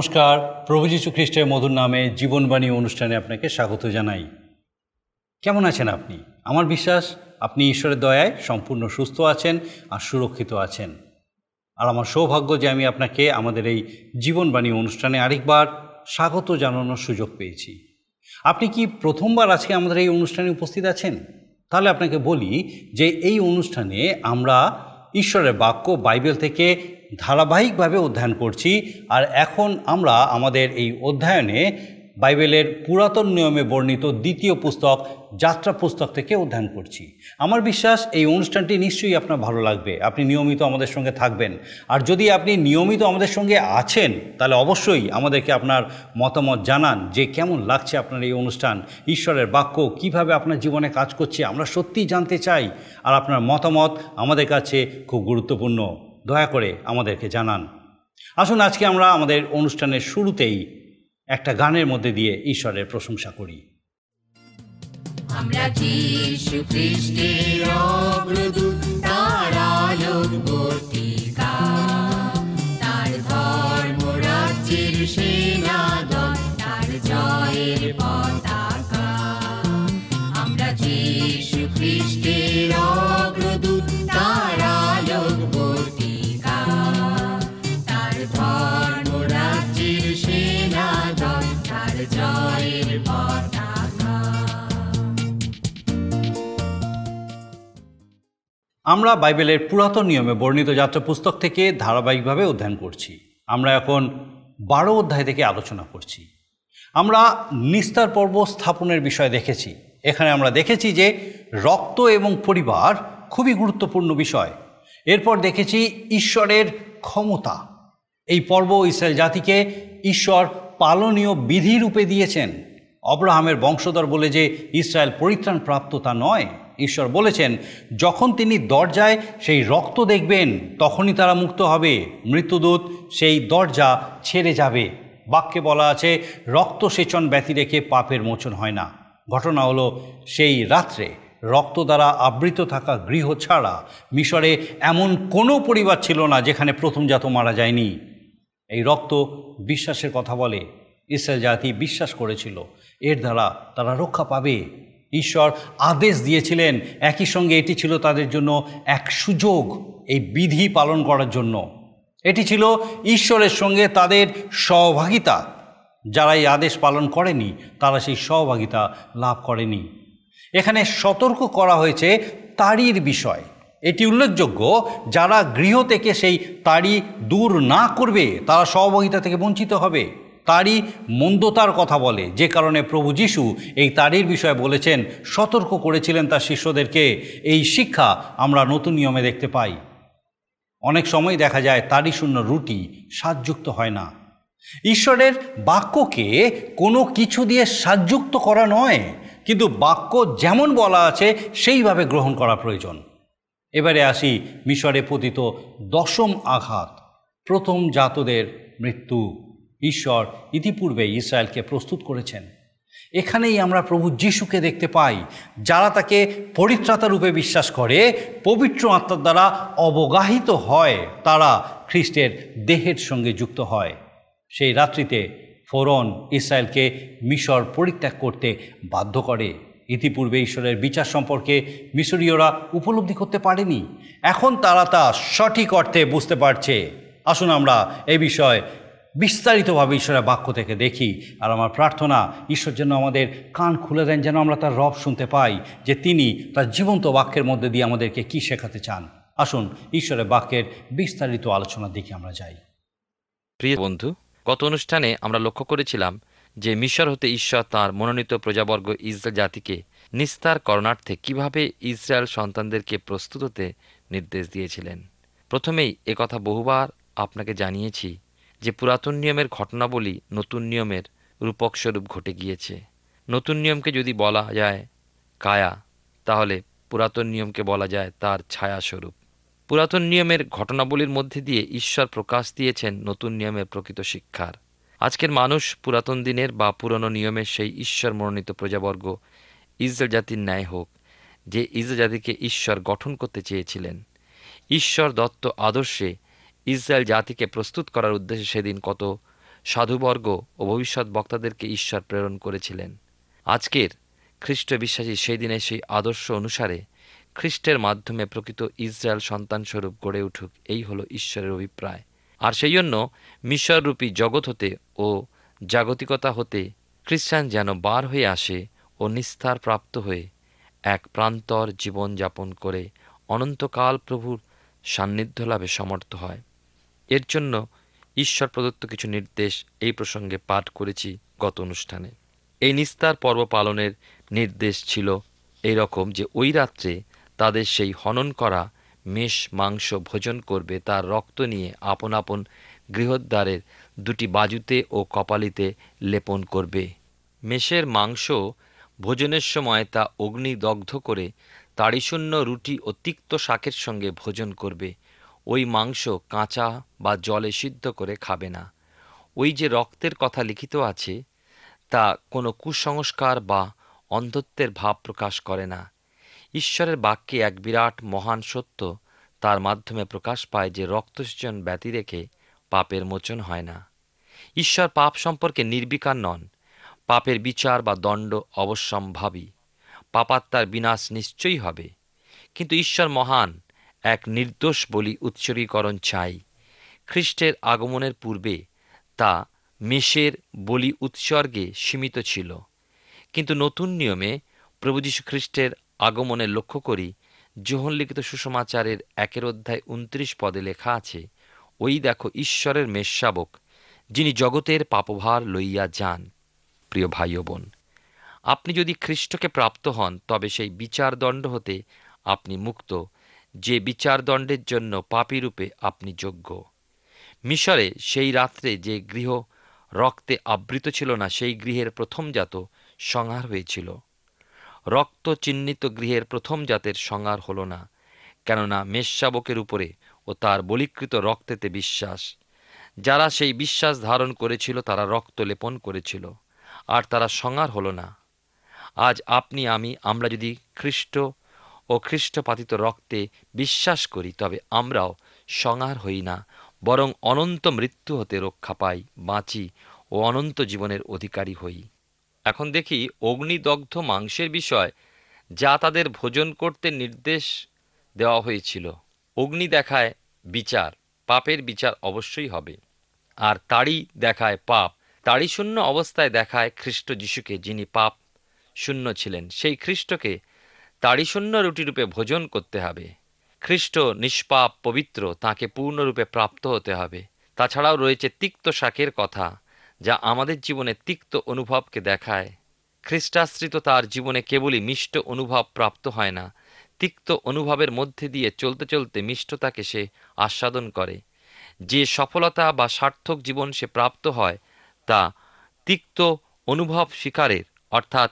নমস্কার। প্রভু যীশু খ্রিস্টের মধুর নামে জীবনবাণী অনুষ্ঠানে আপনাকে স্বাগত জানাই। কেমন আছেন আপনি? আমার বিশ্বাস, আপনি ঈশ্বরের দয়ায় সম্পূর্ণ সুস্থ আছেন আর সুরক্ষিত আছেন। আর আমার সৌভাগ্য যে আমি আপনাকে আমাদের এই জীবনবাণী অনুষ্ঠানে আরেকবার স্বাগত জানানোর সুযোগ পেয়েছি। আপনি কি প্রথমবার আজকে আমাদের এই অনুষ্ঠানে উপস্থিত আছেন? তাহলে আপনাকে বলি যে এই অনুষ্ঠানে আমরা ঈশ্বরের বাক্য বাইবেল থেকে ধারাবাহিকভাবে অধ্যয়ন করছি আর এখন আমরা আমাদের এই অধ্যয়নে বাইবেলের পুরাতন নিয়মে বর্ণিত দ্বিতীয় পুস্তক, যাত্রা পুস্তক থেকে অধ্যয়ন করছি। আমার বিশ্বাস এই অনুষ্ঠানটি নিশ্চয়ই আপনার ভালো লাগবে। আপনি নিয়মিত আমাদের সঙ্গে থাকবেন। আর যদি আপনি নিয়মিত আমাদের সঙ্গে আছেন, তাহলে অবশ্যই আমাদেরকে আপনার মতামত জানান যে কেমন লাগছে আপনার এই অনুষ্ঠান, ঈশ্বরের বাক্য, কীভাবে আপনার জীবনে কাজ করছে, আমরা সত্যিই জানতে চাই। আর আপনার মতামত আমাদের কাছে খুব গুরুত্বপূর্ণ। দয়া করে আমাদেরকে জানান। আসুন আজকে আমরা আমাদের অনুষ্ঠানের শুরুতেই একটা গানের মধ্যে দিয়ে ঈশ্বরের প্রশংসা করি। আমরা যিশু খ্রিস্টের অগ্রদূত, তার আমরা বাইবেলের পুরাতন নিয়মে বর্ণিত যাত্রা পুস্তক থেকে ধারাবাহিকভাবে অধ্যয়ন করছি। আমরা এখন বারো অধ্যায় থেকে আলোচনা করছি। আমরা নিস্তার পর্ব স্থাপনের বিষয় দেখেছি। এখানে আমরা দেখেছি যে রক্ত এবং পরিবার খুবই গুরুত্বপূর্ণ বিষয়। এরপর দেখেছি ঈশ্বরের ক্ষমতা। এই পর্ব ইসরায়েল জাতিকে ঈশ্বর পালনীয় বিধি রূপে দিয়েছেন। অব্রাহামের বংশধর বলে যে ইসরায়েল পরিত্রাণ প্রাপ্ত তা নয়। ঈশ্বর বলেছেন, যখন তিনি দরজায় সেই রক্ত দেখবেন, তখনই তারা মুক্ত হবে। মৃত্যুদূত সেই দরজা ছেড়ে যাবে। বাক্যে বলা আছে রক্ত সেচন ব্যতি রেখে পাপের মোচন হয় না। ঘটনা হলো সেই রাত্রে রক্ত দ্বারা আবৃত থাকা গৃহ ছাড়া মিশরে এমন কোনো পরিবার ছিল না যেখানে প্রথমজাত মারা যায়নি। এই রক্ত বিশ্বাসের কথা বলে। ইসরায়েল জাতি বিশ্বাস করেছিল, এর দ্বারা তারা রক্ষা পাবে। ঈশ্বর আদেশ দিয়েছিলেন, একই সঙ্গে এটি ছিল তাদের জন্য এক সুযোগ, এই বিধি পালন করার জন্য। এটি ছিল ঈশ্বরের সঙ্গে তাদের সহভাগিতা। যারা এই আদেশ পালন করেনি, তারা সেই সহভাগিতা লাভ করেনি। এখানে সতর্ক করা হয়েছে তাড়ির বিষয়। এটি উল্লেখযোগ্য, যারা গৃহ থেকে সেই তাড়ি দূর না করবে, তারা সহভাগিতা থেকে বঞ্চিত হবে। তারই মন্দতার কথা বলে। যে কারণে প্রভু যিশু এই তারির বিষয়ে বলেছেন, সতর্ক করেছিলেন তার শিষ্যদেরকে, এই শিক্ষা আমরা নতুন নিয়মে দেখতে পাই। অনেক সময় দেখা যায় তারই শূন্য রুটি স্বাদযুক্ত হয় না। ঈশ্বরের বাক্যকে কোনো কিছু দিয়ে সাজযুক্ত করা নয়, কিন্তু বাক্য যেমন বলা আছে, সেইভাবে গ্রহণ করা প্রয়োজন। এবারে আসি মিশরে পতিত দশম আঘাত, প্রথম জাতদের মৃত্যু। ঈশ্বর ইতিপূর্বে ইসরায়েলকে প্রস্তুত করেছেন। এখানেই আমরা প্রভু যিশুকে দেখতে পাই, যারা তাকে পরিত্রাতা রূপে বিশ্বাস করে, পবিত্র আত্মার দ্বারা অবগাহিত হয়, তারা খ্রিস্টের দেহের সঙ্গে যুক্ত হয়। সেই রাত্রিতে ফোরন ইসরায়েলকে মিশর পরিত্যাগ করতে বাধ্য করে। ইতিপূর্বে ঈশ্বরের বিচার সম্পর্কে মিশরীয়রা উপলব্ধি করতে পারেনি। এখন তারা তা সঠিক অর্থে বুঝতে পারছে। আসুন আমরা এই বিষয় বিস্তারিতভাবে ঈশ্বরের বাক্য থেকে দেখি আর আমার প্রার্থনা, ঈশ্বর যেন আমাদের কান খুলে দেন, যেন আমরা তার রব শুনতে পাই, যে তিনি তার জীবন্ত বাক্যের মধ্যে দিয়ে আমাদেরকে কি শেখাতে চান। আসুন, ঈশ্বরের বাক্যের বিস্তারিত আলোচনার দিকে আমরা যাই। প্রিয় বন্ধু, গত অনুষ্ঠানে আমরা লক্ষ্য করেছিলাম যে মিশর হতে ঈশ্বর তাঁর মনোনীত প্রজাবর্গ ইসরায়েল জাতিকে নিস্তার করণার্থে কীভাবে ইসরায়েল সন্তানদেরকে প্রস্তুত হতে নির্দেশ দিয়েছিলেন। প্রথমেই একথা বহুবার আপনাকে জানিয়েছি যে পুরাতন নিয়মের ঘটনাবলী নতুন নিয়মের রূপকস্বরূপ ঘটে গিয়েছে। নতুন নিয়মকে যদি বলা যায় কায়া, তাহলে পুরাতন নিয়মকে বলা যায় তার ছায়াস্বরূপ। পুরাতন নিয়মের ঘটনাবলীর মধ্যে দিয়ে ঈশ্বর প্রকাশ দিয়েছেন নতুন নিয়মের প্রকৃত শিক্ষার। আজকের মানুষ পুরাতন দিনের বা পুরনো নিয়মের সেই ঈশ্বর মনোনীত প্রজাবর্গ ইসরায়েল জাতির ন্যায় হোক, যে ইসরায়েল জাতিকে ঈশ্বর গঠন করতে চেয়েছিলেন। ঈশ্বর দত্ত আদর্শে ইসরায়েল জাতিকে প্রস্তুত করার উদ্দেশ্যে সেদিন কত সাধুবর্গ ও ভবিষ্যৎ বক্তাদেরকে ঈশ্বর প্রেরণ করেছিলেন। আজকের খ্রিস্ট বিশ্বাসী সেই দিনের সেই আদর্শ অনুসারে খ্রিস্টের মাধ্যমে প্রকৃত ইসরায়েল সন্তানস্বরূপ গড়ে উঠুক, এই হলো ঈশ্বরের অভিপ্রায়। আর সেই জন্য মিশররূপী জগৎ হতে ও জাগতিকতা হতে খ্রিস্টান যেন বার হয়ে আসে ও নিস্তার প্রাপ্ত হয়ে এক প্রান্তর জীবন যাপন করে অনন্তকাল প্রভুর সান্নিধ্য লাভে সমর্থ হয়। এর জন্য ঈশ্বর প্রদত্ত কিছু নির্দেশ এই প্রসঙ্গে পাঠ করেছি গত অনুষ্ঠানে। এই নিস্তার পর্ব পালনের নির্দেশ ছিল এই রকম যে ওই রাত্রে তাদের সেই হনন করা মেষ মাংস ভোজন করবে, তার রক্ত নিয়ে আপন আপন গৃহদ্বারের দুটি বাজুতে ও কপালিতে লেপন করবে। মেষের মাংস ভোজনের সময় তা অগ্নিদগ্ধ করে তাড়িশূন্য রুটি ও তিক্ত শাকের সঙ্গে ভোজন করবে। ওই মাংস কাঁচা বা জলে সিদ্ধ করে খাবে না। ওই যে রক্তের কথা লিখিত আছে, তা কোনো কুসংস্কার বা অন্ধত্বের ভাব প্রকাশ করে না। ঈশ্বরের বাক্যে এক বিরাট মহান সত্য তার মাধ্যমে প্রকাশ পায় যে রক্তসেচন ব্যতি রেখে পাপের মোচন হয় না। ঈশ্বর পাপ সম্পর্কে নির্বিকার নন। পাপের বিচার বা দণ্ড অবশ্যম্ভাবী। পাপাত্মার বিনাশ নিশ্চয়ই হবে। কিন্তু ঈশ্বর মহান এক নির্দোষ বলি উৎসর্গীকরণ চাই। খ্রিস্টের আগমনের পূর্বে তা মেষের বলি উৎসর্গে সীমিত ছিল। কিন্তু নতুন নিয়মে প্রভু যীশু খ্রিস্টের আগমনে লক্ষ্য করি যোহন লিখিত সুসমাচারের একের অধ্যায় উনত্রিশ পদে লেখা আছে, ওই দেখো ঈশ্বরের মেষশাবক যিনি জগতের পাপভার লইয়া যান। প্রিয় ভাই বোন, আপনি যদি খ্রিস্টকে প্রাপ্ত হন, তবে সেই বিচারদণ্ড হতে আপনি মুক্ত যে বিচারদণ্ডের জন্য পাপীরূপে আপনি যোগ্য। মিশরে সেই রাত্রে যে গৃহ রক্তে আবৃত ছিল না, সেই গৃহের প্রথমজাত সংহার হয়েছিল। রক্ত চিহ্নিত গৃহের প্রথম জাতের সংহার হল না, কেননা মেষশাবকের উপরে ও তার বলিকৃত রক্তেতে বিশ্বাস। যারা সেই বিশ্বাস ধারণ করেছিল, তারা রক্ত লেপন করেছিল, আর তারা সংহার হল না। আজ আপনি, আমি, আমরা যদি খ্রিস্ট ও খ্রিস্টপাতিত রক্তে বিশ্বাস করি, তবে আমরাও সংহার হই না, বরং অনন্ত মৃত্যু হতে রক্ষা পাই, বাঁচি ও অনন্ত জীবনের অধিকারী হই। এখন দেখি অগ্নিদগ্ধ মাংসের বিষয় যা তাদের ভোজন করতে নির্দেশ দেওয়া হয়েছিল। অগ্নি দেখায় বিচার, পাপের বিচার অবশ্যই হবে। আর তাড়ি দেখায় পাপ তাড়ি শূন্য অবস্থায় দেখায় খ্রিস্ট যিশুকে যিনি পাপ শূন্য ছিলেন। সেই খ্রিস্টকে তাড়িশূন্য রুটিরূপে ভোজন করতে হবে। খ্রিস্ট নিষ্পাপ পবিত্র তাকে পূর্ণরূপে প্রাপ্ত হতে হবে। তাছাড়াও রয়েছে তিক্ত শাকের কথা, যা আমাদের জীবনে তিক্ত অনুভবকে দেখায়। খ্রিস্টাশ্রিত তার জীবনে কেবলই মিষ্ট অনুভব প্রাপ্ত হয় না, তিক্ত অনুভবের মধ্যে দিয়ে চলতে চলতে মিষ্টতাকে সে আস্বাদন করে। যে সফলতা বা সার্থক জীবন সে প্রাপ্ত হয়, তা তিক্ত অনুভব শিকারের, অর্থাৎ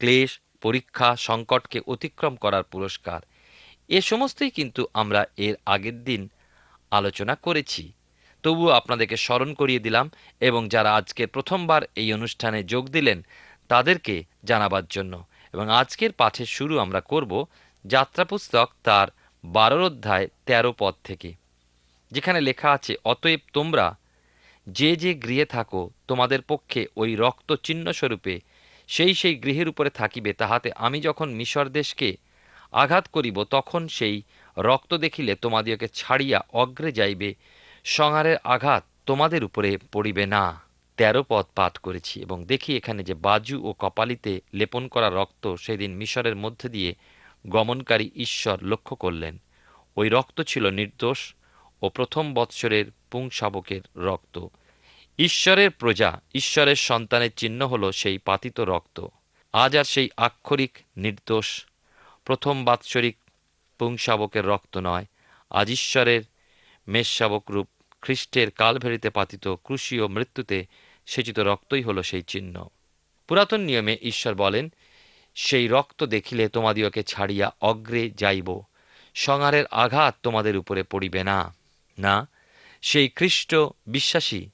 ক্লেশ পরীক্ষা সংকটকে অতিক্রম করার পুরস্কার। এ সমস্তই কিন্তু আমরা এর আগের দিন আলোচনা করেছি। তবুও আপনাদেরকে স্মরণ করিয়ে দিলাম এবং যারা আজকে প্রথমবার এই অনুষ্ঠানে যোগ দিলেন, তাদেরকে জানাবার জন্য। এবং আজকের পাঠের শুরু আমরা করব যাত্রা পুস্তক তার বারোর অধ্যায় তেরো পদ থেকে, যেখানে লেখা আছে, অতএব তোমরা যে যে গৃহে থাকো, তোমাদের পক্ষে ওই রক্ত চিহ্ন স্বরূপে সেই সেই গৃহের উপরে থাকিবে, তাহাতে আমি যখন মিশর দেশকে আঘাত করিব, তখন সেই রক্ত দেখিলে তোমাদিওকে ছাড়িয়া অগ্রে যাইবে, সংহারের আঘাত তোমাদের উপরে পড়িবে না। তেরো পদ পাঠ করেছি এবং দেখি এখানে যে বাজু ও কপালিতে লেপন করা রক্ত সেদিন মিশরের মধ্যে দিয়ে গমনকারী ঈশ্বর লক্ষ্য করলেন। ওই রক্ত ছিল নির্দোষ ও প্রথম বৎসরের পুংশাবকের রক্ত। ঈশ্বরের প্রজা, ঈশ্বরের সন্তানের চিহ্ন হল সেই পাতিত রক্ত। আজ আর সেই আক্ষরিক নির্দোষ, প্রথম বাৎসরিক পুংশাবকের রক্ত নয়, আজ ঈশ্বরের মেষশাবক রূপ খ্রিস্টের কালভেরিতে পাতিত ক্রুশি ও মৃত্যুতে সেচিত রক্তই হল সেই চিহ্ন। পুরাতন নিয়মে ঈশ্বর বলেন, সেই রক্ত দেখিলে তোমাদিওকে ছাড়িয়া অগ্রে যাইব, সংহারের আঘাত তোমাদের উপরে পড়িবে না। না, সেই খ্রিস্ট বিশ্বাসী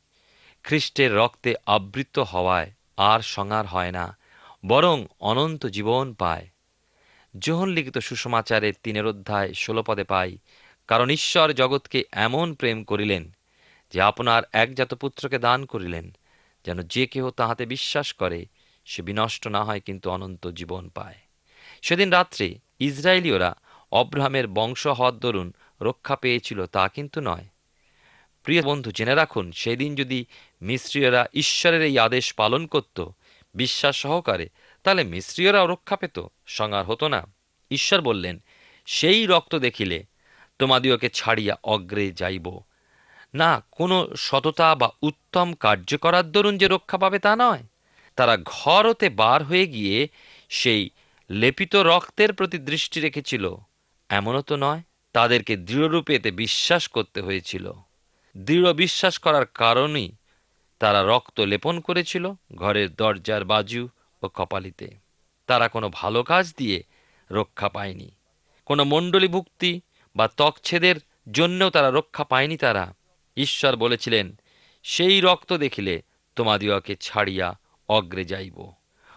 খ্রিস্টের রক্তে আবৃত হওয়ায় আর সংহার হয় না, বরং অনন্ত জীবন পায়। যোহন লিখিত সুসমাচারের তিনের অধ্যায় ষোলো পদে পাই, কারণ ঈশ্বর জগৎকে এমন প্রেম করিলেন যে আপনার একজাত পুত্রকে দান করিলেন, যেন যে কেহ তাহাতে বিশ্বাস করে, সে বিনষ্ট না হয় কিন্তু অনন্ত জীবন পায়। সেদিন রাত্রে ইসরায়েলীয়রা অব্রাহামের বংশ হওয়ার দরুন রক্ষা পেয়েছিল তা কিন্তু নয় প্রিয় বন্ধু, জেনে রাখুন, সেদিন যদি মিস্ত্রীয়রা ঈশ্বরের এই আদেশ পালন করত, বিশ্বাস সহকারে, তাহলে মিস্ত্রীয়রাও রক্ষা পেত, সংহার হতো না। ঈশ্বর বললেন, সেই রক্ত দেখিলে তোমাদিওকে ছাড়িয়া অগ্রে যাইব। না, কোনো সততা বা উত্তম কার্য করার দরুন যে রক্ষা পাবে তা নয়। তারা ঘর হতে বার হয়ে গিয়ে সেই লেপিত রক্তের প্রতি দৃষ্টি রেখেছিল। এমনও তো নয়, তাদেরকে দৃঢ়রূপে এতে বিশ্বাস করতে হয়েছিল। দৃঢ় বিশ্বাস করার কারণেই তারা রক্ত লেপন করেছিল ঘরের দরজার বাজু ও কপালিতে। তারা কোনো ভালো কাজ দিয়ে রক্ষা পায়নি। কোনো মণ্ডলীভুক্তি বা ত্বকছেদের জন্যও তারা রক্ষা পায়নি তারা। ঈশ্বর বলেছিলেন, সেই রক্ত দেখিলে তোমাদিওকে ছাড়িয়া অগ্রে যাইব।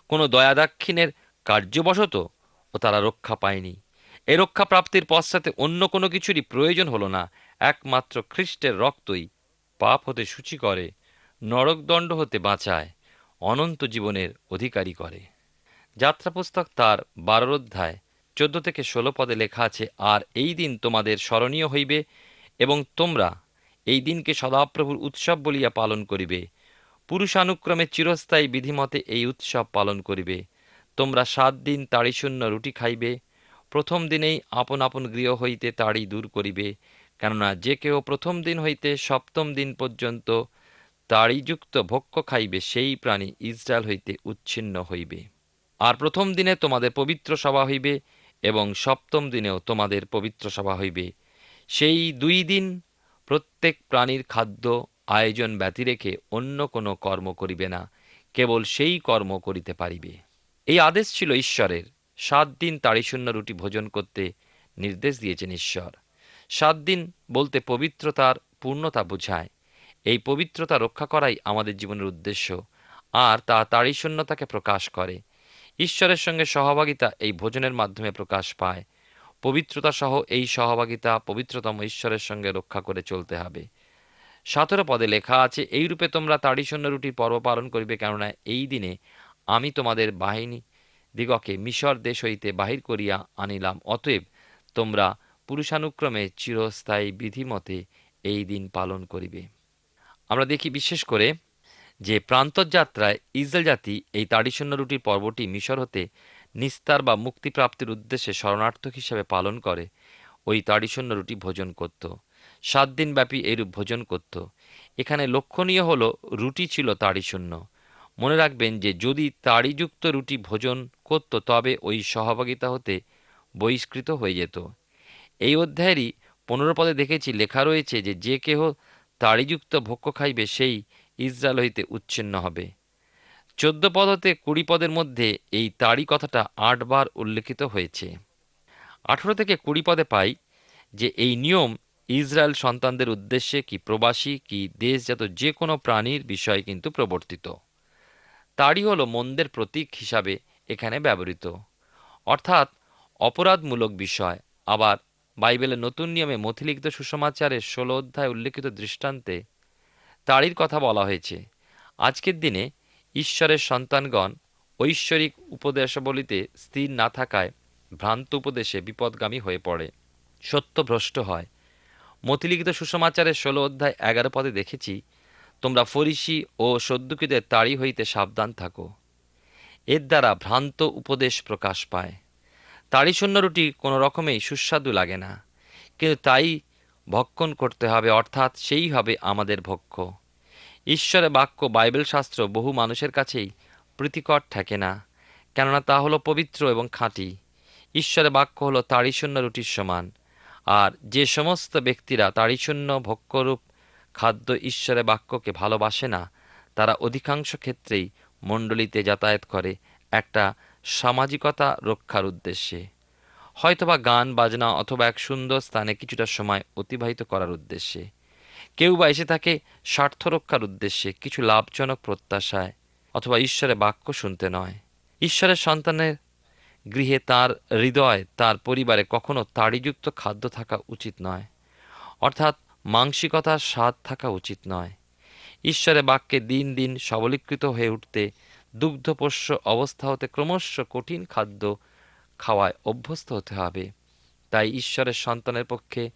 কোনো দয়াদাক্ষিণের কার্যবশত ও তারা রক্ষা পায়নি। এ রক্ষা প্রাপ্তির পশ্চাতে অন্য কোনো কিছুরই প্রয়োজন হলো না। একমাত্র খ্রিস্টের রক্তই পাপ হতে সূচি করে, নরকদণ্ড হতে বাঁচায়, অনন্ত জীবনের অধিকারী করে। যাত্রাপুস্তক তার বারোর অধ্যায়, চোদ্দ থেকে ষোলো পদে লেখা আছে, আর এই দিন তোমাদের স্মরণীয় হইবে এবং তোমরা এই দিনকে সদাপ্রভুর উৎসব বলিয়া পালন করিবে। পুরুষানুক্রমে চিরস্থায়ী বিধিমতে এই উৎসব পালন করিবে। তোমরা সাত দিন তাড়িশূন্য রুটি খাইবে। প্রথম দিনেই আপন আপন গৃহ হইতে তাড়ি দূর করিবে। কেননা যে কেউ প্রথম দিন হইতে সপ্তম দিন পর্যন্ত তাড়িযুক্ত ভক্ষ খাইবে, সেই প্রাণী ইসরায়েল হইতে উচ্ছিন্ন হইবে। আর প্রথম দিনে তোমাদের পবিত্র সভা হইবে এবং সপ্তম দিনেও তোমাদের পবিত্র সভা হইবে। সেই দুই দিন প্রত্যেক প্রাণীর খাদ্য আয়োজন ব্যতি রেখে অন্য কোনো কর্ম করিবে না, কেবল সেই কর্ম করিতে পারিবে। এই আদেশ ছিল ঈশ্বরের। সাত দিন তাড়িশূন্য রুটি ভোজন করতে নির্দেশ দিয়েছেন ঈশ্বর। সাত দিন বলতে পবিত্রতার পূর্ণতা বোঝায়। এই পবিত্রতা রক্ষা করাই আমাদের জীবনের উদ্দেশ্য, আর তা তাড়িশূন্যতাকে প্রকাশ করে। ঈশ্বরের সঙ্গে সহভাগিতা এই ভোজনের মাধ্যমে প্রকাশ পায়। পবিত্রতা সহ এই সহভাগিতা পবিত্রতম ঈশ্বরের সঙ্গে রক্ষা করে চলতে হবে। সতেরো পদে লেখা আছে, এই রূপে তোমরা তাড়িশূন্য রুটির পর্ব পালন করিবে, কেননা এই দিনে আমি তোমাদের বাহিনী দিগকে মিশর দেশ হইতে বাহির করিয়া আনিলাম। অতএব তোমরা পুরুষানুক্রমে চিরস্থায়ী বিধিমতে এই দিন পালন করিবে। আমরা দেখি বিশেষ করে যে প্রান্তযাত্রায় ইসরায়েল জাতি এই তাড়িশূন্য রুটির পর্বটি মিশর হতে নিস্তার বা মুক্তিপ্রাপ্তির উদ্দেশ্যে শরণার্থক হিসাবে পালন করে, ওই তাড়িশূন্য রুটি ভোজন করত। সাত দিনব্যাপী এরূপ ভোজন করত। এখানে লক্ষণীয় হল, রুটি ছিল তাড়িশূন্য মনে রাখবেন যে যদি তাড়িযুক্ত রুটি ভোজন করত, তবে ওই সহভাগিতা হতে বহিষ্কৃত হয়ে যেত। এই অধ্যায়েরই পনেরো পদে দেখেছি লেখা রয়েছে যে যে কেহ তাড়িযুক্ত ভক্ষ খাইবে, সেই ইসরায়েল হইতে উচ্ছিন্ন হবে। চোদ্দ পদ হতে কুড়ি পদের মধ্যে এই তাড়ি কথাটা আটবার উল্লেখিত হয়েছে। আঠেরো থেকে কুড়ি পদে পাই যে এই নিয়ম ইসরায়েল সন্তানদের উদ্দেশ্যে কি প্রবাসী, কি দেশজাত যে কোনো প্রাণীর বিষয়ে কিন্তু প্রবর্তিত। তাড়ি হলো মন্দের প্রতীক হিসাবে এখানে ব্যবহৃত। অর্থাৎ অপরাধমূলক বিষয়, আবার বাইবেলের নতুন নিয়মে মথিলিখিত সুসমাচারের ষোলো অধ্যায় উল্লেখিত দৃষ্টান্তে তাড়ির কথা বলা হয়েছে। আজকের দিনে ঈশ্বরের সন্তানগণ ঐশ্বরিক উপদেশাবলিতে স্থির না থাকায় ভ্রান্ত উপদেশে বিপদগামী হয়ে পড়ে। সত্যভ্রষ্ট হয়। মতিলিখিত সুসমাচারের ষোলো অধ্যায় এগারো পদে দেখেছি, তোমরা ফরিসি ও সদ্যুকীদের তাড়ি হইতে সাবধান থাকো। এর দ্বারা ভ্রান্ত উপদেশ প্রকাশ পায়। তাড়িশূন্য রুটি কোনো রকমেই সুস্বাদু লাগে না। কিন্তু তাই ভক্ষণ করতে হবে, অর্থাৎ সেই হবে আমাদের ভক্ষ। ঈশ্বরের বাক্য, বাইবেল শাস্ত্র বহু মানুষের কাছেই প্রীতিকর থাকে না, কেননা তা হলো পবিত্র এবং খাঁটি। ঈশ্বরের বাক্য হলো তাড়িশূন্য রুটির সমান। আর যে সমস্ত ব্যক্তিরা তাড়িশূন্য ভক্ষ্যরূপ খাদ্য ঈশ্বরের বাক্যকে ভালোবাসে না, তারা অধিকাংশ ক্ষেত্রেই মণ্ডলীতে যাতায়াত করে একটা সামাজিকতা রক্ষার উদ্দেশ্যে। হয়তোবা গান, বাজনা অথবা এক সুন্দর স্থানে কিছুটা সময় অতিবাহিত করার উদ্দেশ্যে। কেউ বা এসে থাকে স্বার্থ রক্ষার উদ্দেশ্যে কিছু লাভজনক প্রত্যাশায় অথবা ঈশ্বরের বাক্য শুনতে নয়। ঈশ্বরের সন্তানের গৃহে তার হৃদয়, তার পরিবারে কখনো তাড়িযুক্ত খাদ্য থাকা উচিত নয়। অর্থাৎ মাংসিকতার স্বাদ থাকা উচিত নয়। ঈশ্বরের বাক্যে দিন দিন সবলীকৃত হয়ে উঠতে দুগ্ধপোষ্য অবস্থা হতে ক্রমশ কঠিন খাদ্য খাওয়ায় অভ্যস্ত হতে হবে। তাই ঈশ্বরের সন্তানের পক্ষে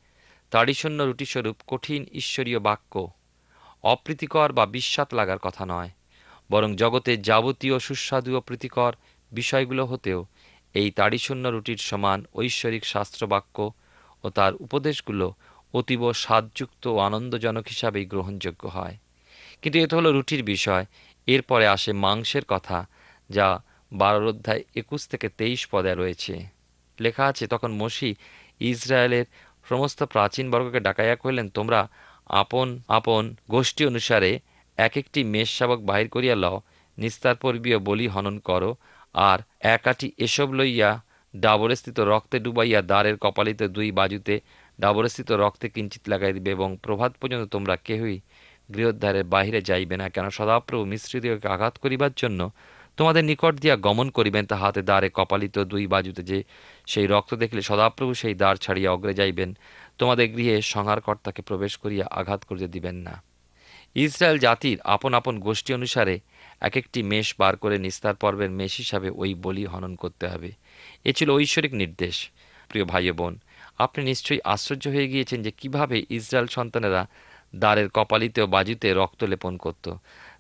তাড়িশূন্য রুটিস্বরূপ কঠিন ঈশ্বরীয় বাক্য, অপ্রীতিকর বা বিস্বাদ লাগার কথা নয়, বরং জগতে যাবতীয় সুস্বাদু ও প্রীতিকর বিষয়গুলো হতেও এই তাড়িশূন্য রুটির সমান ঐশ্বরিক শাস্ত্রবাক্য ও তার উপদেশগুলো অতীব স্বাদযুক্ত ও আনন্দজনক হিসাবেই গ্রহণযোগ্য হয়। কিন্তু এটা হলো রুটির বিষয় এরপরে আসে মাংসের কথা, যা বারোর অধ্যায় একুশ থেকে তেইশ পদে রয়েছে। লেখা আছে, তখন মসি ইসরায়েলের সমস্ত প্রাচীন বর্গকে ডাকাইয়া কহিলেন, তোমরা আপন আপন গোষ্ঠী অনুসারে এক একটি মেষ শাবক বাহির করিয়া লও, নিস্তার পর্বীয় বলি হনন করো, আর একাটি এসব লইয়া ডাবরস্থিত রক্তে ডুবাইয়া দ্বারের কপালিতে দুই বাজুতে ডাবরস্থিত রক্তে কিঞ্চিত লাগাই দিবে, এবং প্রভাত পর্যন্ত তোমরা কেহই গৃহদ্বারের বাহিরে যাইবে না কেন? সদাপ্রভু মিশ্রিদিগকে আঘাত করিবার জন্য তোমাদের নিকট দিয়া গমন করিবেন, তাহাতে দ্বারে কপালিত দুই বাজুতে যে সেই রক্ত দেখিলে সদাপ্রভু সেই দ্বার ছাড়িয়া অগ্রে যাইবেন। তোমাদের গৃহে সংহারকর্তাকে প্রবেশ করিয়া আঘাত করিতে দিবেন না। ইসরায়েল জাতির আপন আপন গোষ্ঠী অনুসারে এক একটি মেষ বার করে নিস্তার পর্বের মেষ হিসাবে ওই বলি হনন করতে হবে। এ ছিল ঐশ্বরিক নির্দেশ। প্রিয় ভাই বোন, আপনি নিশ্চয়ই আশ্চর্য হয়ে গিয়েছেন যে কীভাবে ইসরায়েল সন্তানেরা দ্বারের কপালিতে ও বাজুতে রক্ত লেপন করত।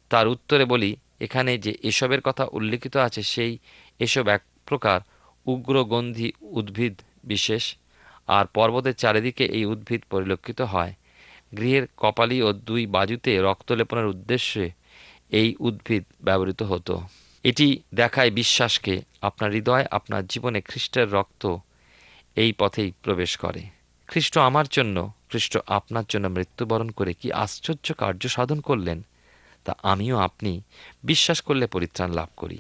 তার উত্তরে বলি, এখানে যে এসবের কথা উল্লেখিত আছে, সেই এসব এক প্রকার উগ্রগন্ধি উদ্ভিদ বিশেষ, আর পর্বতের চারিদিকে এই উদ্ভিদ পরিলক্ষিত হয়। গৃহের কপালি ও দুই বাজুতে রক্ত লেপনের উদ্দেশ্যে এই উদ্ভিদ ব্যবহৃত হতো। এটি দেখায় বিশ্বাসকে, আপনার হৃদয় আপনার জীবনে খ্রিস্টের রক্ত এই পথেই প্রবেশ করে। খ্রিস্ট আমার জন্য খ্রিস্ট আপনার জন্য মৃত্যুবরণ করে কি আশ্চর্য কার্য সাধন করলেন? তা আমিও আপনি বিশ্বাস করলে পরিত্রাণ লাভ করি।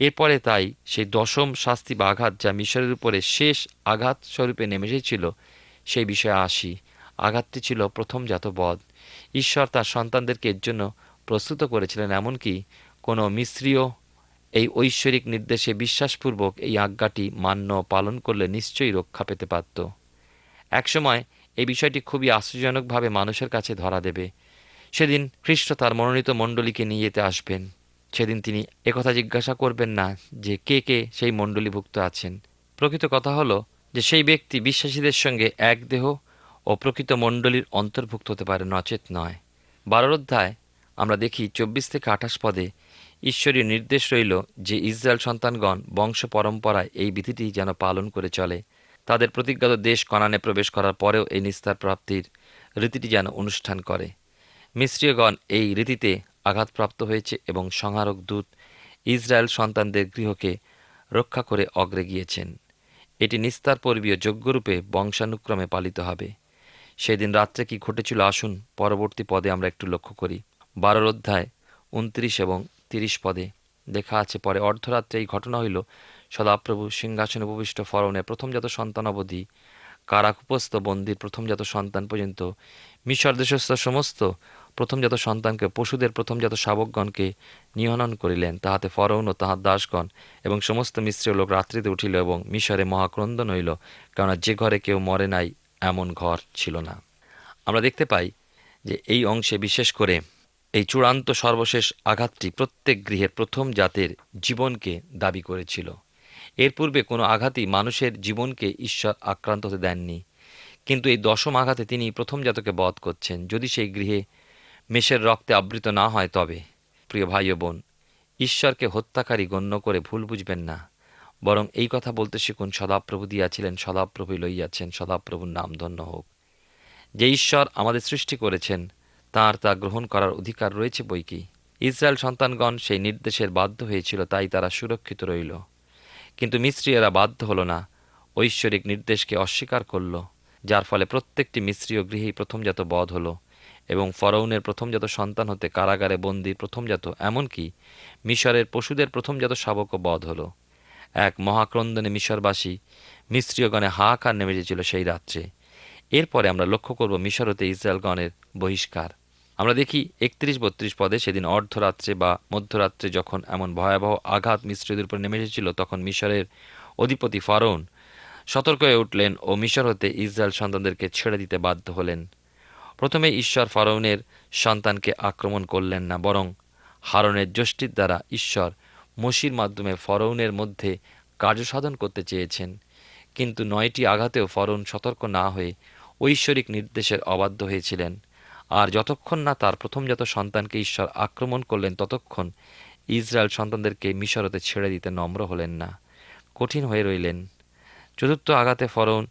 এরপরে তাই সেই দশম শাস্তি বা আঘাত যা মিশরের উপরে শেষ আঘাত স্বরূপে নেমে এসেছিল, সেই বিষয়ে আসি। আঘাতটি ছিল প্রথম জাত বধ ঈশ্বর তার সন্তানদেরকে এর জন্য প্রস্তুত করেছিলেন, এমনকি কোনো মিশ্রীয় এই ঐশ্বরিক নির্দেশে বিশ্বাসপূর্বক এই আজ্ঞাটি মান্য পালন করলে নিশ্চয়ই রক্ষা পেতে পারত। একসময় এই বিষয়টি খুবই আশ্চর্যজনকভাবে মানুষের কাছে ধরা দেবে। সেদিন খ্রিস্ট তার মনোনীত মণ্ডলীকে নিয়ে যেতে আসবেন। সেদিন তিনি একথা জিজ্ঞাসা করবেন না যে কে কে সেই মণ্ডলীভুক্ত আছেন। প্রকৃত কথা হলো যে সেই ব্যক্তি বিশ্বাসীদের সঙ্গে এক দেহ ও প্রকৃত মণ্ডলীর অন্তর্ভুক্ত হতে পারে নচেত নয়। বারোর অধ্যায় আমরা দেখি চব্বিশ থেকে আঠাশ পদে ঈশ্বরীয় নির্দেশ রইল যে ইসরায়েল সন্তানগণ বংশ পরম্পরায় এই বিধিটি যেন পালন করে চলে। তাদের প্রতিজ্ঞাত দেশ কনানে প্রবেশ করার পরেও এই নিস্তার প্রাপ্তির রীতিটি যেন অনুষ্ঠান করে। মিশ্রীয়গণ এই রীতিতে আঘাতপ্রাপ্ত হয়েছে এবং সংহারক দূত ইসরায়েল সন্তানদের গৃহকে রক্ষা করে অগ্রে গিয়েছেন। এটি নিস্তার পর্বীয় যোগ্যরূপে বংশানুক্রমে পালিত হবে। সেদিন রাত্রে কি ঘটেছিল আসুন পরবর্তী পদে আমরা একটু লক্ষ্য করি। বারোর অধ্যায়, উনত্রিশ এবং তিরিশ পদে দেখা আছে, পরে অর্ধরাত্রে এই ঘটনা হইল সদাপ্রভু সিংহাসনে উপবিষ্ট ফরনের প্রথমজাত সন্তান অবধি, কারাকুপস্থ বন্দির প্রথমজাত সন্তান পর্যন্ত, মিশর দেশস্থ সমস্ত প্রথমজাত সন্তানকে, পশুদের প্রথমজাত শাবকগণকে নিহনন করিলেন। তাহাতে ফরৌন ও তাহার দাসগণ এবং সমস্ত মিশ্রীয় লোক রাত্রিতে উঠিল এবং মিশরে মহাক্রন্দন হইল, কেননা যে ঘরে কেউ মরে নাই, এমন ঘর ছিল না। আমরা দেখতে পাই যে এই অংশে বিশেষ করে এই চূড়ান্ত সর্বশেষ আঘাতটি প্রত্যেক গৃহের প্রথম জাতের জীবনকে দাবি করেছিল। এর পূর্বে কোনো আঘাতই মানুষের জীবনকে ঈশ্বর আক্রান্ত হতে দেননি। কিন্তু এই দশম আঘাতে তিনি প্রথম জাতকে বধ করছেন। যদি সেই গৃহে মেষের রক্তে আবৃত না হয় তবে, প্রিয় ভাই বোন, ঈশ্বরকে হত্যাকারী গণ্য করে ভুল বুঝবেন না। বরং এই কথা বলতে শিখুন, সদাপ্রভু দিয়াছিলেন সদাপ্রভুই লইয়াছেন, সদাপ্রভুর নাম ধন্য হোক। যে ঈশ্বর আমাদের সৃষ্টি করেছেন, তার তা গ্রহণ করার অধিকার রয়েছে বই কি? ইসরায়েল সন্তানগণ সেই নির্দেশের বাধ্য হয়েছিল, তাই তারা সুরক্ষিত রইল। কিন্তু মিস্ত্রিয়েরা বাধ্য হলো না। ঐশ্বরিক নির্দেশকে অস্বীকার করল, যার ফলে প্রত্যেকটি মিস্ত্রীয় গৃহেই প্রথমজাত বধ হলো এবং ফরৌনের প্রথমজাত সন্তান হতে কারাগারে বন্দী প্রথমজাত, এমনকি মিশরের পশুদের প্রথমজাত শাবকও বধ হলো। এক মহাক্রন্দনে মিশরবাসী মিস্ত্রীয়গণে হাহাকার নেমে গেছিল সেই রাত্রে। এরপরে আমরা লক্ষ্য করব মিশর হতে ইসরায়েলগণের বহিষ্কার। আমরা দেখি একত্রিশ বত্রিশ পদে সেদিন অর্ধরাত্রে বা মধ্যরাত্রে যখন এমন ভয়াবহ আঘাত মিশ্রদের উপর নেমে এসেছিল, তখন মিশরের অধিপতি ফারৌন সতর্ক হয়ে উঠলেন ও মিশর হতে ইসরায়েল সন্তানদেরকে ছেড়ে দিতে বাধ্য হলেন। প্রথমে ঈশ্বর ফারৌনের সন্তানকে আক্রমণ করলেন না, বরং হারনের যষ্টির দ্বারা ঈশ্বর মসির মাধ্যমে ফরৌনের মধ্যে কার্যসাধন করতে চেয়েছেন। কিন্তু নয়টি আঘাতেও ফরৌন সতর্ক না হয়ে ঐশ্বরিক নির্দেশের অবাধ্য হয়েছিলেন। আর যতক্ষণ না তার প্রথমজাত সন্তানকে ঈশ্বর আক্রমণ করলেন, ততক্ষণ ইসরায়েল সন্তানদেরকে মিশরতে ছেড়ে দিতে নম্র হলেন না, কঠিন হয়ে রইলেন। চতুর্থ আঘাতে ফরৌন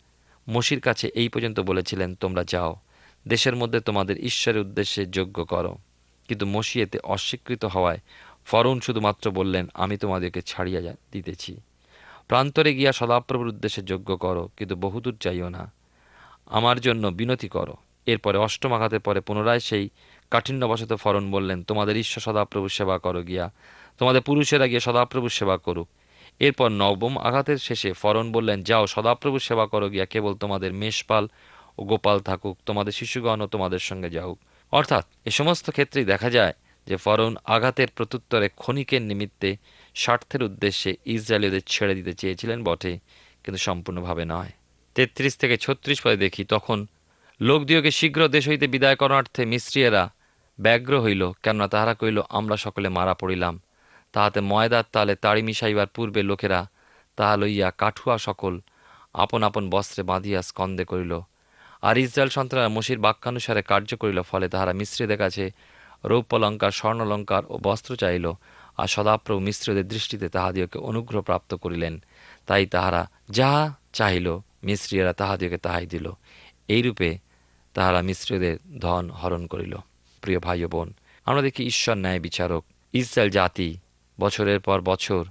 মসির কাছে এই পর্যন্ত বলেছিলেন, তোমরা যাও, দেশের মধ্যে তোমাদের ঈশ্বরের উদ্দেশ্যে যোগ্য করো। কিন্তু মসি এতে অস্বীকৃত হওয়ায় ফরৌন শুধুমাত্র বললেন, আমি তোমাদেরকে ছাড়িয়া দিতেছি। প্রান্তরে গিয়া সদাপ্রভুর উদ্দেশ্যে যোগ্য করো, কিন্তু বহুদূর যাইও না। আমার জন্য বিনতি করো। এরপরে অষ্টম আঘাতের পরে পুনরায় সেই কাঠিন্যবশত ফরন বললেন, তোমাদের ঈশ্বর সদাপ্রভুর সেবা করো গিয়া। তোমাদের পুরুষেরা গিয়ে সদাপ্রভুর সেবা করুক। এরপর নবম আঘাতের শেষে ফরন বললেন, যাও, সদাপ্রভুর সেবা করো গিয়া, কেবল তোমাদের মেষপাল ও গোপাল থাকুক, তোমাদের শিশুগণও তোমাদের সঙ্গে যাউক অর্থাৎ এ সমস্ত ক্ষেত্রেই দেখা যায় যে ফরৌন আঘাতের প্রত্যুত্তরে ক্ষণিকের নিমিত্তে স্বার্থের উদ্দেশ্যে ইসরায়েলীদের ছেড়ে দিতে চেয়েছিলেন বটে, কিন্তু সম্পূর্ণভাবে নয়। তেত্রিশ থেকে ছত্রিশ পদে দেখি, তখন লোকদিওকে শীঘ্র দেশ হইতে বিদায় করণার্থে মিস্ত্রিয়েরা ব্যগ্র হইল, কেননা তাহারা কইল আমরা সকলে মারা পড়িলাম। তাহাতে ময়দার তালে তাড়ি মিশাইবার পূর্বে লোকেরা তাহা লইয়া কাঠুয়া সকল আপন আপন বস্ত্রে বাঁধিয়া স্কন্দে করিল। আর ইসরায়েল সন্তানরা মসির বাক্যানুসারে কার্য করিল, ফলে তাহারা মিস্ত্রিদের কাছে রৌপ্যলঙ্কার, স্বর্ণলঙ্কার ও বস্ত্র চাইল আর সদাপ্রভু মিস্ত্রীদের দৃষ্টিতে তাহাদিওকে অনুগ্রহ প্রাপ্ত করিলেন। তাই তাহারা যাহা চাহিল মিস্ত্রীরা তাহাদিওকে তাহাই দিল। এইরূপে তাহারা মিস্ত্রীদের ধন হরণ করিল। প্রিয় ভাই ও বোন, আমরা দেখি ঈশ্বর ন্যায় বিচারক। ইসরায়েল জাতি বছরের পর বছর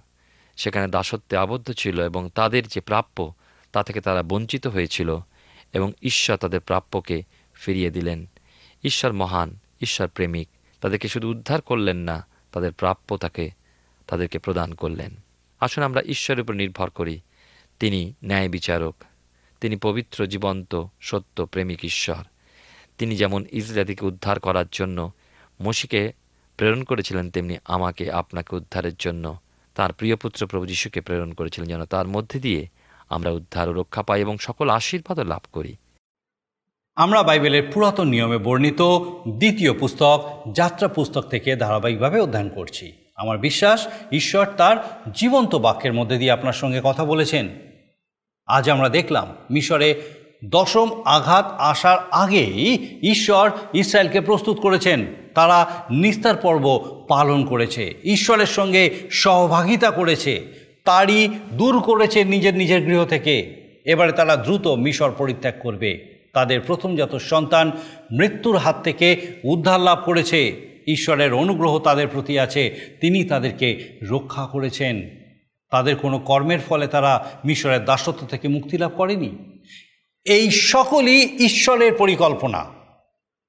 সেখানে দাসত্বে আবদ্ধ ছিল এবং তাদের যে প্রাপ্য, তা থেকে তারা বঞ্চিত হয়েছিল এবং ঈশ্বর তাদের প্রাপ্যকে ফিরিয়ে দিলেন। ঈশ্বর মহান, ঈশ্বর প্রেমিক, তাদেরকে শুধু উদ্ধার করলেন না, তাদের প্রাপ্য তাকে, তাদেরকে প্রদান করলেন। আসুন আমরা ঈশ্বরের উপর নির্ভর করি। তিনি ন্যায় বিচারক, তিনি পবিত্র, জীবন্ত, সত্য, প্রেমিক ঈশ্বর। তিনি যেমন ইসরায়েলকে উদ্ধার করার জন্য মসিকে প্রেরণ করেছিলেন, তেমনি আমাকে আপনাকে উদ্ধারের জন্য। তার প্রিয় পুত্র প্রভু যিশুকে প্রেরণ করেছিলেন যেন তার মধ্যে দিয়ে আমরা উদ্ধার ও রক্ষা পাই এবং সকল আশীর্বাদও লাভ করি। আমরা বাইবেলের পুরাতন নিয়মে বর্ণিত দ্বিতীয় পুস্তক, যাত্রা পুস্তক থেকে ধারাবাহিকভাবে অধ্যয়ন করছি। আমার বিশ্বাস, ঈশ্বর তার জীবন্ত বাক্যের মধ্যে দিয়ে আপনার সঙ্গে কথা বলেছেন। আজ আমরা দেখলাম মিশরে দশম আঘাত আসার আগেই ঈশ্বর ইসরায়েলকে প্রস্তুত করেছেন। তারা নিস্তার পর্ব পালন করেছে। ঈশ্বরের সঙ্গে সহভাগিতা করেছে। তারই দূর করেছে নিজের নিজের গৃহ থেকে। এবারে তারা দ্রুত মিশর পরিত্যাগ করবে। তাদের প্রথমজাত সন্তান মৃত্যুর হাত থেকে উদ্ধার লাভ করেছে। ঈশ্বরের অনুগ্রহ তাদের প্রতি আছে। তিনি তাদেরকে রক্ষা করেছেন। তাদের কোনো কর্মের ফলে তারা মিশরের দাসত্ব থেকে মুক্তি লাভ করেনি। এই সকলই ঈশ্বরের পরিকল্পনা।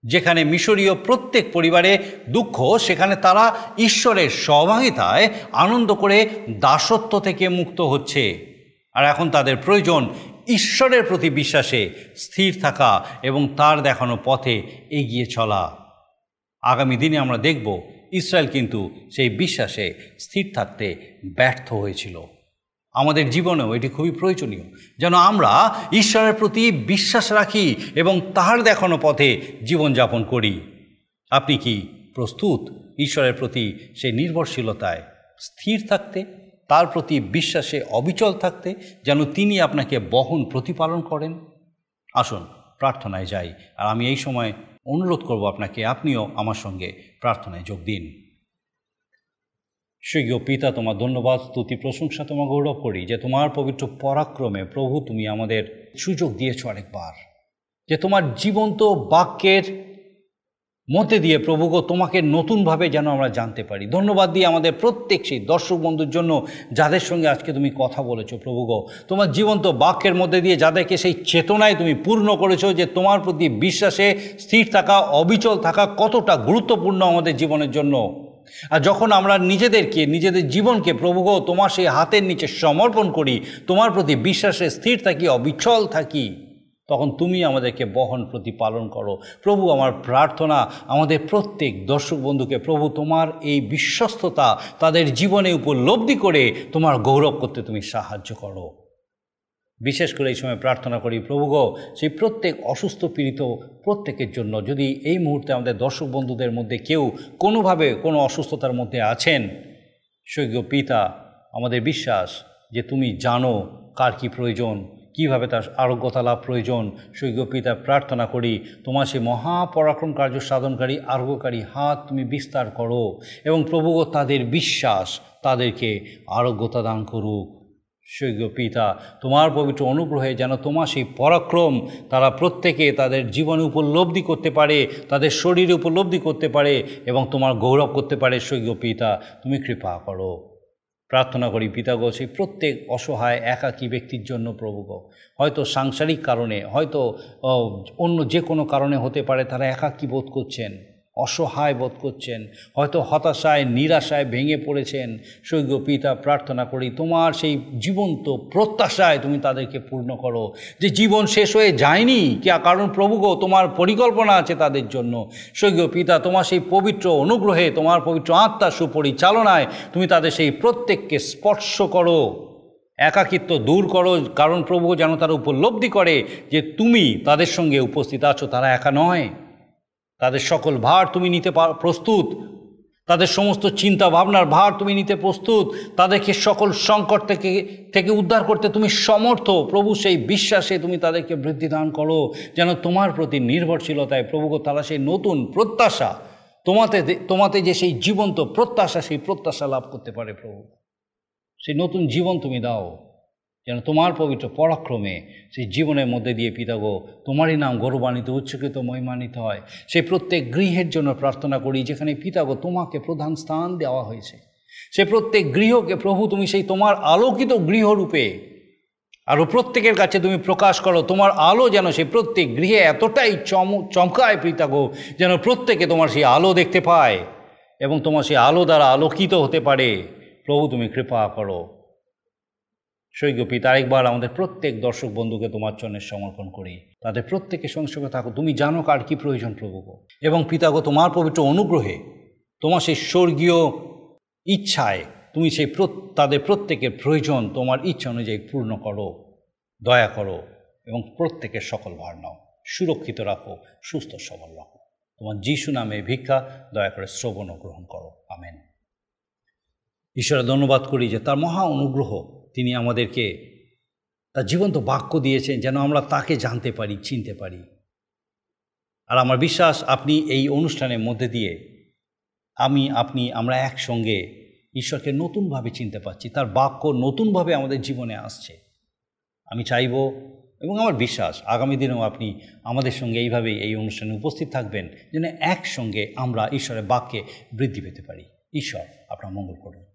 যেখানে মিশরীয় প্রত্যেক পরিবারে দুঃখ, সেখানে তারা ঈশ্বরের সহভাগিতায় আনন্দ করে দাসত্ব থেকে মুক্ত হচ্ছে। আর এখন তাদের প্রয়োজন ঈশ্বরের প্রতি বিশ্বাসে স্থির থাকা এবং তার দেখানো পথে এগিয়ে চলা। আগামী দিনে আমরা দেখব, ইসরায়েল কিন্তু সেই বিশ্বাসে স্থির থাকতে ব্যর্থ হয়েছিল। আমাদের জীবনেও এটি খুবই প্রয়োজনীয়। যেন আমরা ঈশ্বরের প্রতি বিশ্বাস রাখি এবং তাহার দেখানো পথে জীবনযাপন করি। আপনি কি প্রস্তুত ঈশ্বরের প্রতি সেই নির্ভরশীলতায় স্থির থাকতে, তার প্রতি বিশ্বাসে অবিচল থাকতে, যেন তিনি আপনাকে বহন প্রতিপালন করেন? আসুন, প্রার্থনায় যাই। আর আমি এই সময় অনুরোধ করব আপনাকে, আপনিও আমার সঙ্গে প্রার্থনায় যোগ দিন। স্বর্গীয় পিতা তোমার ধন্যবাদ, স্তুতি, প্রশংসা তোমার গৌরব করি, যে তোমার পবিত্র পরাক্রমে প্রভু তুমি আমাদের সুযোগ দিয়েছ আরেকবার। যে তোমার জীবন্ত বাক্যের মধ্যে দিয়ে প্রভুগো তোমাকে নতুনভাবে যেন আমরা জানতে পারি। ধন্যবাদ দিয়ে আমাদের প্রত্যেক সেই দর্শক বন্ধুর জন্য যাদের সঙ্গে আজকে তুমি কথা বলেছ প্রভুগো তোমার জীবন্ত বাক্যের মধ্যে দিয়ে যাদেরকে সেই চেতনায় তুমি পূর্ণ করেছ যে তোমার প্রতি বিশ্বাসে স্থির থাকা, অবিচল থাকা কতটা গুরুত্বপূর্ণ আমাদের জীবনের জন্য। আর যখন আমরা নিজেদেরকে, নিজেদের জীবনকে প্রভুগ তোমার সেই হাতের নিচে সমর্পণ করি, তোমার প্রতি বিশ্বাসে স্থির থাকি, অবিচল থাকি, তখন তুমি আমাদেরকে বহন প্রতিপালন করো। প্রভু, আমার প্রার্থনা, আমাদের প্রত্যেক দর্শক বন্ধুকে, প্রভু, তোমার এই বিশ্বস্ততা তাদের জীবনে উপলব্ধি করে তোমার গৌরব করতে তুমি সাহায্য করো। বিশেষ করে এই সময় প্রার্থনা করি প্রভুগ সেই প্রত্যেক অসুস্থ পীড়িত প্রত্যেকের জন্য যদি এই মুহূর্তে আমাদের দর্শক বন্ধুদের মধ্যে কেউ কোনোভাবে কোনো অসুস্থতার মধ্যে আছেন, স্বর্গীয় পিতা, আমাদের বিশ্বাস যে তুমি জানো কার কি প্রয়োজন, কীভাবে তার আরোগ্যতা লাভ প্রয়োজন, স্বর্গীয় পিতা, প্রার্থনা করি, তোমার সেই মহাপরাক্রম কার্য সাধনকারী, আরোগ্যকারী হাত তুমি বিস্তার করো এবং প্রভুগ তাদের বিশ্বাস, তাদেরকে আরোগ্যতা দান করুক। স্বর্গীয় পিতা তোমার পবিত্র অনুগ্রহে যেন তোমার সেই পরাক্রম তারা প্রত্যেকে তাদের জীবনে উপলব্ধি করতে পারে, তাদের শরীরে উপলব্ধি করতে পারে এবং তোমার গৌরব করতে পারে স্বর্গীয় পিতা তুমি কৃপা করো। প্রার্থনা করি পিতাগো সেই প্রত্যেক অসহায়, একাকী ব্যক্তির জন্য প্রভুগ হয়তো সাংসারিক কারণে, হয়তো অন্য যে কোনো কারণে হতে পারে তারা একাকী বোধ করছেন। অসহায় বোধ করছেন, হয়তো হতাশায়, নিরাশায় ভেঙে পড়েছেন। স্বর্গীয় পিতা, প্রার্থনা করি তোমার সেই জীবন্ত প্রত্যাশায় তুমি তাদেরকে পূর্ণ করো। যে জীবন শেষ হয়ে যায়নি, কি কারণ প্রভু গো, তোমার পরিকল্পনা আছে তাদের জন্য। স্বর্গীয় পিতা, তোমার সেই পবিত্র অনুগ্রহে, তোমার পবিত্র আত্মার সুপরিচালনায় তুমি তাদের সেই প্রত্যেককে স্পর্শ করো। একাকিত্ব দূর করো, কারণ প্রভু যেন তারা উপলব্ধি করে যে তুমি তাদের সঙ্গে উপস্থিত আছো, তারা একা নয়। তাদের সকল ভার তুমি নিতে পার- প্রস্তুত। তাদের সমস্ত চিন্তা ভাবনার ভার তুমি নিতে প্রস্তুত। তাদেরকে সকল সংকট থেকে থেকে উদ্ধার করতে তুমি সমর্থ। প্রভু সেই বিশ্বাসে তুমি তাদেরকে বৃদ্ধি দান করো। যেন তোমার প্রতি নির্ভরশীলতায় প্রভু গো তারা সেই নতুন প্রত্যাশা। তোমাতে তোমাতে যে সেই জীবন্ত প্রত্যাশা, সেই প্রত্যাশা লাভ করতে পারে প্রভু। সেই নতুন জীবন তুমি দাও। যেন তোমার পবিত্র পরাক্রমে সেই জীবনের মধ্যে দিয়ে পিতাগো, তোমারই নাম গৌরবান্বিত উচ্চকৃত মহিমান্বিত হয়। সেই প্রত্যেক গৃহের জন্য প্রার্থনা করি, যেখানে পিতাগো তোমাকে প্রধান স্থান দেওয়া হয়েছে। সে প্রত্যেক গৃহকে প্রভু, তুমি সেই তোমার আলোকিত গৃহরূপে আরও প্রত্যেকের কাছে তুমি প্রকাশ করো, তোমার আলো যেন সেই প্রত্যেক গৃহে এতটাই চম, চমকায় পিতাগো, যেন প্রত্যেকে তোমার সেই আলো দেখতে পায় এবং তোমার সেই আলো দ্বারা আলোকিত হতে পারে। প্রভু, তুমি কৃপা করো। সৈক্য পিতা আরেকবার আমাদের প্রত্যেক দর্শক বন্ধুকে তোমার চরণে সমর্পণ করি। তাদের প্রত্যেকের সঙ্গে থাকো। তুমি জানো কার কি প্রয়োজন প্রভু। এবং পিতাগো, তোমার পবিত্র অনুগ্রহে, তোমার সেই স্বর্গীয় ইচ্ছায়, তুমি সেই তাদের প্রত্যেকের প্রয়োজন তোমার ইচ্ছা অনুযায়ী পূর্ণ করো, দয়া করো এবং প্রত্যেকের সকল ভার নাও। সুরক্ষিত রাখো, সুস্থ সবল রাখো। তোমার যিশু নামে ভিক্ষা, দয়া করে শ্রবণ গ্রহণ করো। আমেন। ঈশ্বরের ধন্যবাদ করি যে তার মহা অনুগ্রহ তিনি আমাদেরকে তার জীবন্ত বাক্য দিয়েছেন যেন আমরা তাকে জানতে পারি, চিনতে পারি। আর আমার বিশ্বাস, আপনি এই অনুষ্ঠানের মধ্যে দিয়ে আমি, আপনি, আমরা একসঙ্গে ঈশ্বরকে নতুনভাবে চিনতে পারছি। তার বাক্য নতুনভাবে আমাদের জীবনে আসছে। আমি চাইব এবং আমার বিশ্বাস, আগামী দিনেও আপনি আমাদের সঙ্গে এইভাবেই এই অনুষ্ঠানে উপস্থিত থাকবেন যেন একসঙ্গে আমরা ঈশ্বরের বাক্যে বৃদ্ধি পেতে পারি। ঈশ্বর, আপনার মঙ্গল করুন।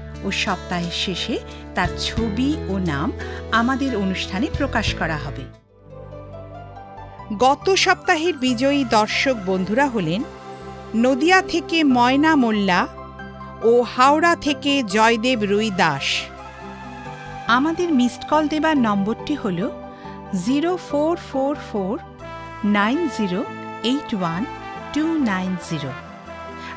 ও সপ্তাহের শেষে তার ছবি ও নাম আমাদের অনুষ্ঠানে প্রকাশ করা হবে। গত সপ্তাহের বিজয়ী দর্শক বন্ধুরা হলেন নদিয়া থেকে ময়না মোল্লা ও হাওড়া থেকে জয়দেব রুই দাস। আমাদের মিসড কল দেবার নম্বরটি হল zero four four four nine zero eight one two nine zero.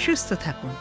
সুস্থ থাকুন।